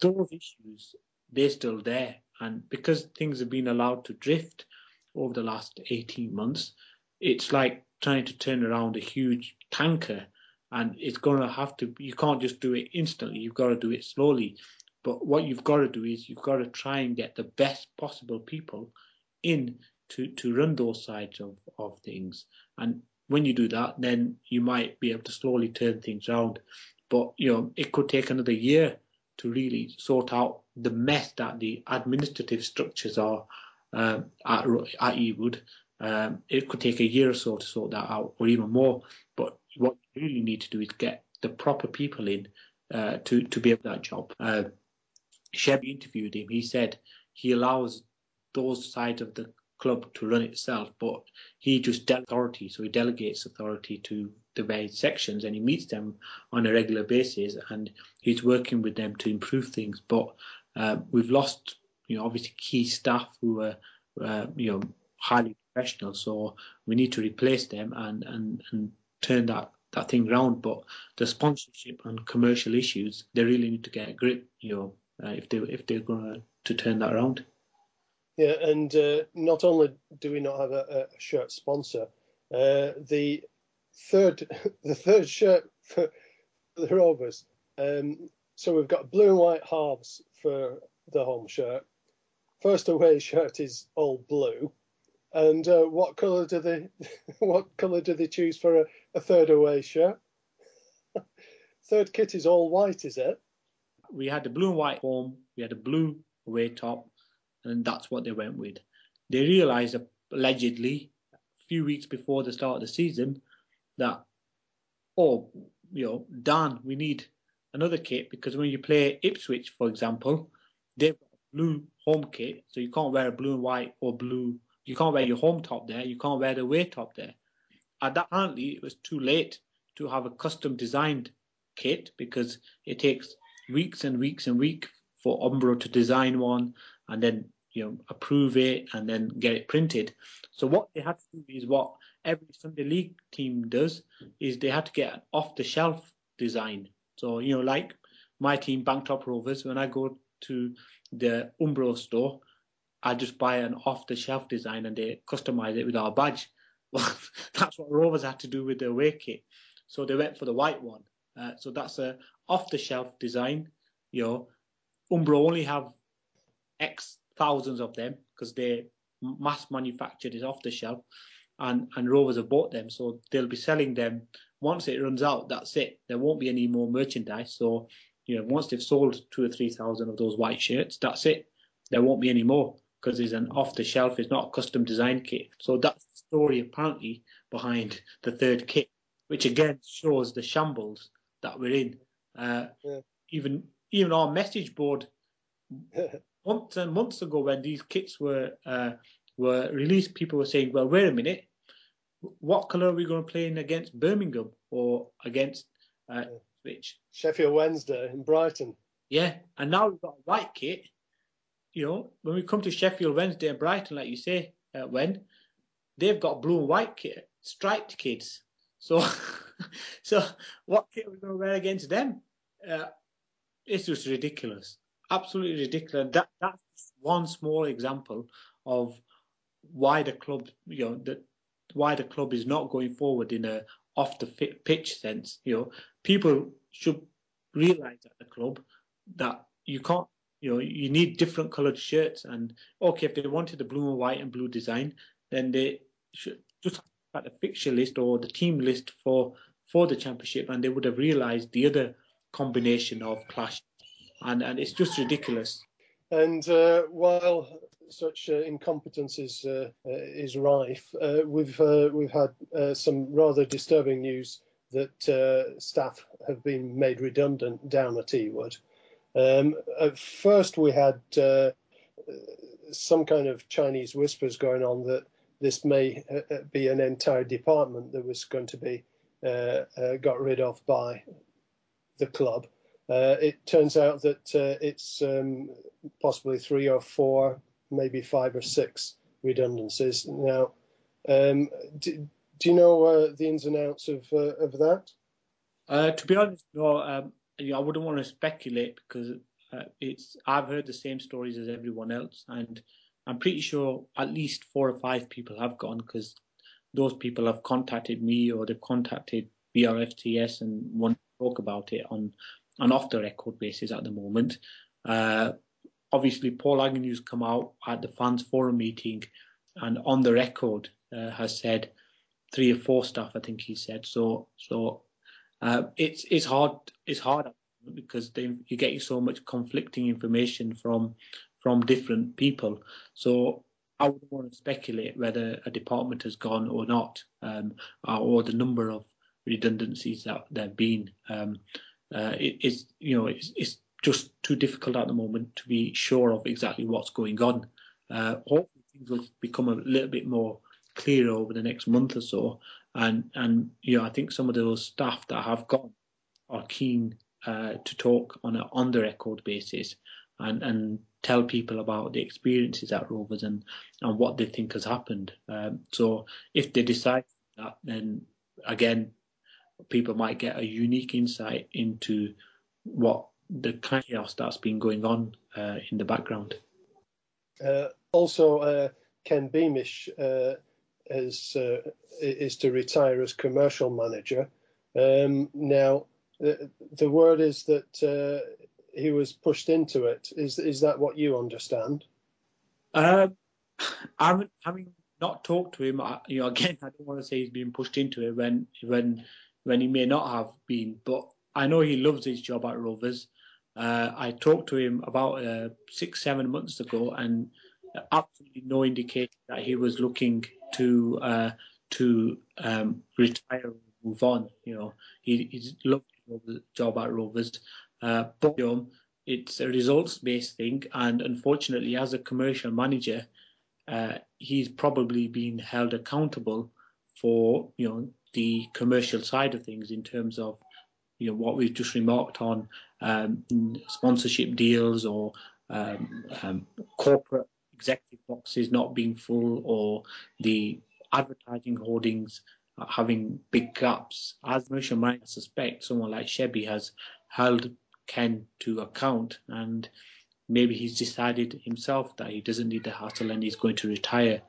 those issues, they're still there. And because things have been allowed to drift over the last 18 months, it's like trying to turn around a huge tanker and it's going to have to, you can't just do it instantly, you've got to do it slowly. But what you've got to do is you've got to try and get the best possible people in to, to run those sides of, of things. And when you do that, then you might be able to slowly turn things around. But, you know, it could take another year to really sort out the mess that the administrative structures are um, at, at Ewood. Um, it could take a year or so to sort that out, or even more. But what you really need to do is get the proper people in uh, to to be able to that job. Uh, Shebby interviewed him. He said he allows those sides of the club to run itself, but he just delegates authority. So he delegates authority to the various sections and he meets them on a regular basis and he's working with them to improve things. But uh, we've lost, you know, obviously key staff who are, uh, you know, highly professional. So we need to replace them and, and, and turn that, that thing round. But the sponsorship and commercial issues, they really need to get a grip, you know, uh, if they if they're going to turn that around. Yeah, and uh, not only do we not have a, a shirt sponsor, uh, the third [LAUGHS] the third shirt for the Rovers. Um, so we've got blue and white halves for the home shirt. First away shirt is all blue. And uh, what colour do they [LAUGHS] what colour do they choose for a, a third away shirt? [LAUGHS] third kit is all white, is it? We had the blue and white home. We had a blue away top and that's what they went with. They realised allegedly a few weeks before the start of the season that oh you know Dan we need another kit because when you play Ipswich for example they've got a blue home kit so you can't wear a blue and white or blue you can't wear your home top there you can't wear the away top there and apparently it was too late to have a custom designed kit because it takes weeks and weeks and weeks for Umbro to design one and then you know, approve it and then get it printed. So what they had to do is what every Sunday league team does is they had to get an off the shelf design. So, you know, like my team, Banktop Rovers, when I go to the Umbro store, I just buy an off the shelf design and they customize it with our badge. Well, [LAUGHS] that's what Rovers had to do with their away kit. So they went for the white one. Uh, so that's a off the shelf design. You know, Umbro only have X thousands of them because they're mass manufactured, is off the shelf, and and Rovers have bought them, so they'll be selling them. Once it runs out, that's it. There won't be any more merchandise. So you know, once they've sold two or three thousand of those white shirts, that's it. There won't be any more because it's an off the shelf. It's not a custom design kit. So that's the story apparently behind the third kit, which again shows the shambles that we're in. Uh, yeah. Even even our message board [LAUGHS] months and months ago when these kits were uh, were released, people were saying, "Well, wait a minute, what colour are we going to play in against Birmingham or against uh, which Sheffield Wednesday in Brighton?" Yeah, and now we've got a white kit. You know, when we come to Sheffield Wednesday and Brighton, like you say, uh, when they've got blue and white kit, striped kids. So, [LAUGHS] so what kit are we going to wear against them? Uh, it's just ridiculous absolutely ridiculous. That that's one small example of why the club, you know, that why the club is not going forward in a off the pitch sense. You know, people should realise at the club that you can't. You know, you need different coloured shirts, and okay, if they wanted the blue and white and blue design, then they should just at the fixture list or the team list for for the championship, and they would have realised the other combination of clash, and and it's just ridiculous. And uh, while such uh, incompetence is uh, uh is rife, uh, we've uh, we've had some rather disturbing news that staff have been made redundant down at Ewood. Um, at first, we had some kind of Chinese whispers going on that this may be an entire department that was going to be got rid of by the club. Uh, it turns out that uh, it's um, possibly three or four, maybe five or six redundancies. Now, um, do, do, you know uh, the ins and outs of uh, of that? Uh, to be honest, no. Um, I wouldn't want to speculate because uh, it's I've heard the same stories as everyone else, and I'm pretty sure at least four or five people have gone because those people have contacted me or they've contacted BRFCS and want to talk about it on an off the record basis at the moment. Uh, obviously, Paul Agnew's come out at the fans forum meeting and on the record uh, has said three or four staff. I think he said so. So uh, it's it's hard it's hard because they, you're getting so much conflicting information from from different people. So I wouldn't want to speculate whether a department has gone or not, um, or the number of redundancies that there have been. Um, uh, it, it's you know it's, it's, just too difficult at the moment to be sure of exactly what's going on. Uh, hopefully things will become a little bit more clear over the next month or so, and and you know I think some of those staff that have gone are keen uh, to talk on a on the record basis and and tell people about the experiences at Rovers and and what they think has happened. Um, so if they decide that, then again people might get a unique insight into what the chaos that's been going on uh, in the background. Uh, also, uh, Ken Beamish uh, is uh, is to retire as commercial manager. Um, now, the, the, word is that uh, he was pushed into it. Is is that what you understand? Having, having not talked to him, I, you know, again, I don't want to say he's been pushed into it when when when he may not have been. But I know he loves his job at Rovers. Uh, I talked to him about uh, six, seven months ago, and absolutely no indication that he was looking to uh, to um, retire or move on. You know, he, he's loved his job at Rovers, uh, but know, it's a results-based thing, and unfortunately, as a commercial manager, uh, he's probably been held accountable for you know the commercial side of things in terms of you know what we've just remarked on um, sponsorship deals or um, um, corporate executive boxes not being full or the advertising hoardings having big gaps. As Commercial might suspect, someone like Shebby has held Ken to account and maybe he's decided himself that he doesn't need the hassle and he's going to retire.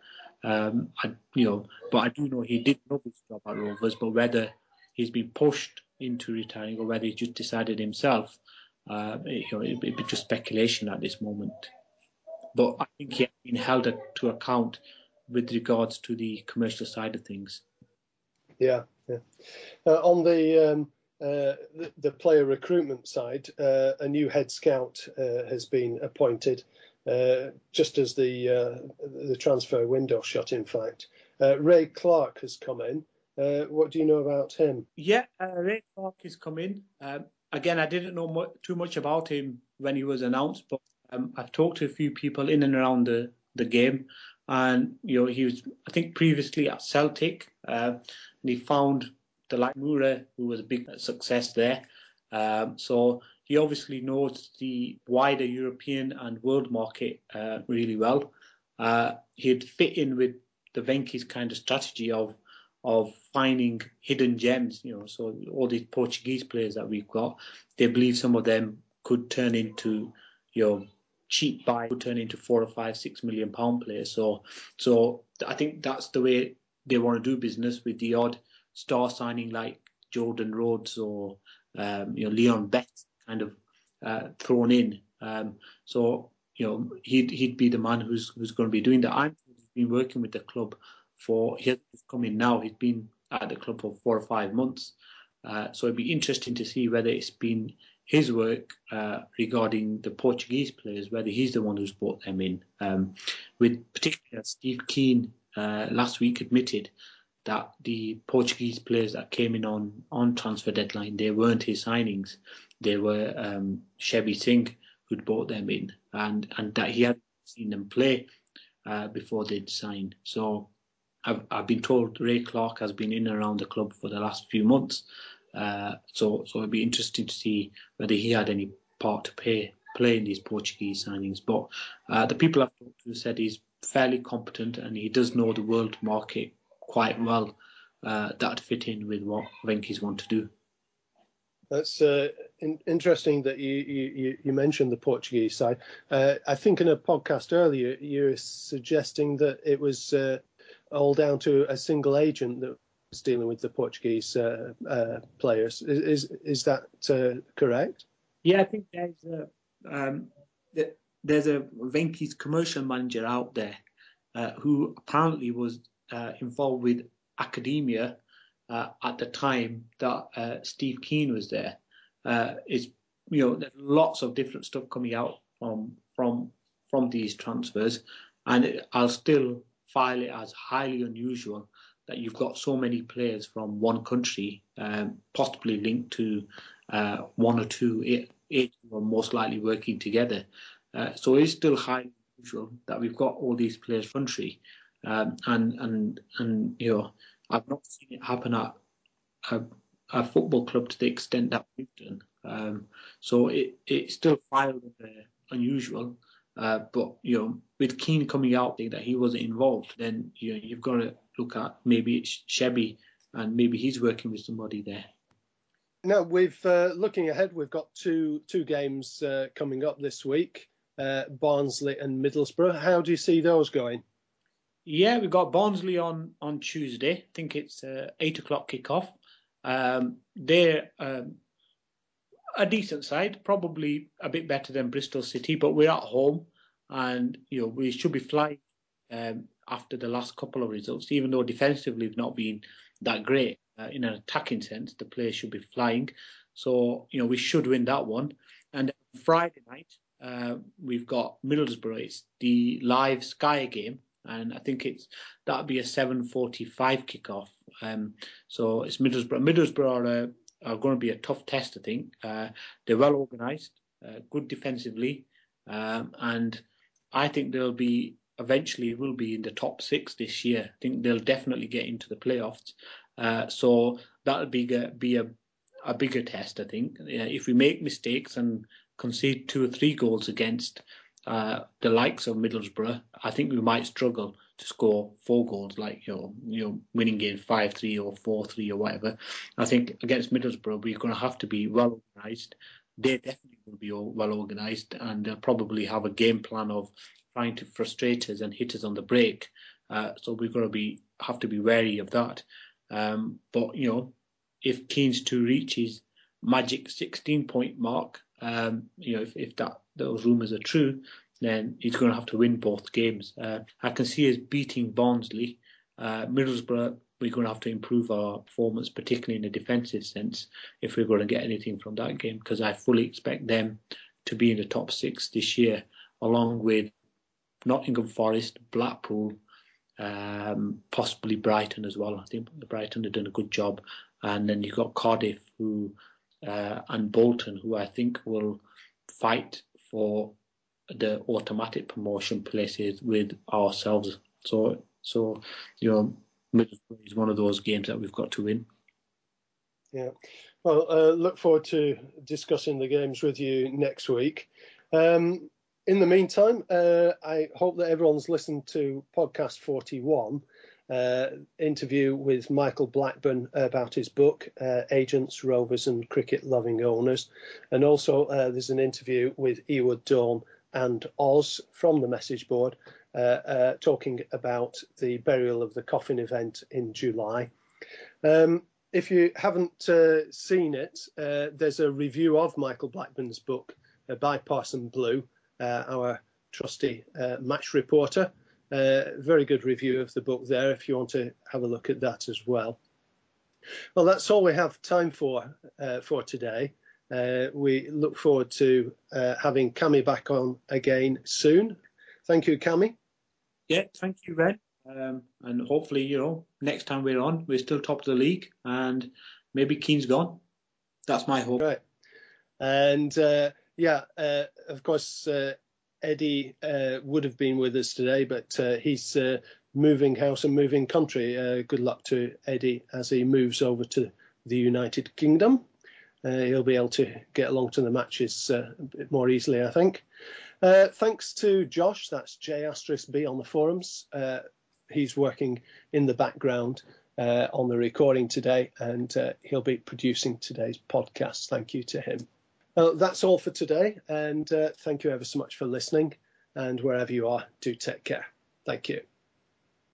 Um, I, you know, but I do know he did love his job at Rovers, but whether he's been pushed into retiring or whether he just decided himself, uh, you know, it, would be just speculation at this moment. But I think he has been held to account with regards to the commercial side of things. Yeah, yeah. Uh, on the, um, uh, the, the player recruitment side, uh, a new head scout uh, has been appointed. Uh, just as the uh, the transfer window shut. In fact, uh, Ray Clark has come in. Uh, what do you know about him? Yeah, uh, Ray Clark has come in. Um, again, I didn't know too much about him when he was announced, but um, I've talked to a few people in and around the, the game, and you know he was I think previously at Celtic, and he found the like Moura, who was a big success there. Um, so he obviously knows the wider European and world market uh, really well. Uh, he'd fit in with the Venky's kind of strategy of of finding hidden gems. You know, so all these Portuguese players that we've got, they believe some of them could turn into you know cheap buy, could turn into four or five, six million pound players. So, so I think that's the way they want to do business with the odd star signing like Jordan Rhodes or um, you know Leon Best kind of uh, thrown in. Um, so you know he'd he'd be the man who's who's going to be doing that. I'm been working with the club for he's come in now. He's been at the club for four or five months, Uh, so it'd be interesting to see whether it's been his work uh, regarding the Portuguese players, whether he's the one who's brought them in. Um, with particularly Steve Kean uh, last week admitted that the Portuguese players that came in on on transfer deadline they weren't his signings. They were um, Shebby Singh who'd bought them in, and and that he had seen them play uh, before they'd signed. So I've, I've been told Ray Clark has been in and around the club for the last few months. Uh, so so it'd be interesting to see whether he had any part to play play in these Portuguese signings. But uh, the people I've talked to said he's fairly competent and he does know the world market quite well. Uh, that fit in with what Venky's want to do. That's uh, in, interesting that you, you, you, mentioned the Portuguese side. Uh, I think in a podcast earlier you were suggesting that it was uh, all down to a single agent that was dealing with the Portuguese uh, uh, players. Is is, is that uh, correct? Yeah, I think there's a um, there's a commercial manager out there who apparently was involved with Académica uh, at the time that uh, Steve Kean was there. Uh, is you know there's lots of different stuff coming out from from from these transfers, and it, I'll still file it as highly unusual that you've got so many players from one country, um, possibly linked to uh, one or two agents, or most likely working together. Uh, so it's still highly unusual that we've got all these players country, um, and and and you know I've not seen it happen at a, a football club to the extent that we've done. Um, so it it's still filed uh, unusual. Uh, but you know, with Kean coming out there that he wasn't involved, then you know you've got to look at maybe it's Shebby and maybe he's working with somebody there. Now we've uh, looking ahead. We've got two two games uh, coming up this week: uh, Barnsley and Middlesbrough. How do you see those going? Yeah, we've got Barnsley on on Tuesday. I think it's uh, eight o'clock kickoff. Um, they're um, a decent side, probably a bit better than Bristol City, but we're at home, and you know we should be flying um, after the last couple of results. Even though defensively we've not been that great uh, in an attacking sense, the players should be flying. So you know we should win that one. And Friday night uh, we've got Middlesbrough. It's the live Sky game and I think it's that'll be a 7:45 kickoff. Um, so it's Middlesbrough. Middlesbrough are, uh, are going to be a tough test, I think. Uh, they're well organised, uh, good defensively, um, and I think they'll be eventually will be in the top six this year. I think they'll definitely get into the playoffs. Uh, so that'll be be a a bigger test, I think. if we make mistakes and concede two or three goals against uh, the likes of Middlesbrough, I think we might struggle to score four goals, like you know, you know, winning game five three or four three or whatever. I think against Middlesbrough, we're going to have to be well organised. They definitely will be well organised, and they'll probably have a game plan of trying to frustrate us and hit us on the break. Uh, so we're going to be have to be wary of that. Um, but you know, if Kean's to reach his magic 16 point mark, um, you know, if, if that those rumours are true, then he's going to have to win both games. Uh, I can see us beating Barnsley. Uh, Middlesbrough, we're going to have to improve our performance, particularly in a defensive sense, if we're going to get anything from that game, because I fully expect them to be in the top six this year, along with Nottingham Forest, Blackpool, um, possibly Brighton as well. I think Brighton have done a good job. And then you've got Cardiff, who uh, and Bolton, who I think will fight for the automatic promotion places with ourselves. So, so you know, Middlesbrough is one of those games that we've got to win. Yeah. Well, uh, look forward to discussing the games with you next week. Um, in the meantime, uh, I hope that everyone's listened to podcast 41 uh, interview with Michael Blackburn about his book, uh, Agents, Rovers and Cricket Loving Owners. And also, uh, there's an interview with Ewood Dawn and Oz from the message board uh, uh, talking about the burial of the coffin event in July. Um, if you haven't uh, seen it, there's a review of Michael Blackburn's book by Parson Blue, our trusty match reporter. Uh, very good review of the book there if you want to have a look at that as well. Well, that's all we have time for uh, for today. Uh, we look forward to uh, having Cami back on again soon. Thank you, Cami. Yeah, thank you, Red. Um, and hopefully, you know, next time we're on, we're still top of the league, and maybe Kean's gone. That's my hope. Right. And uh, yeah, uh, of course, uh, Eddie uh, would have been with us today, but uh, he's uh, moving house and moving country. good luck to Eddie as he moves over to the United Kingdom. he'll be able to get along to the matches a bit more easily, I think. thanks to Josh, that's J asterisk B on the forums. he's working in the background uh, on the recording today, and uh, he'll be producing today's podcast. Thank you to him. That's all for today, and uh, thank you ever so much for listening. And wherever you are, do take care. Thank you.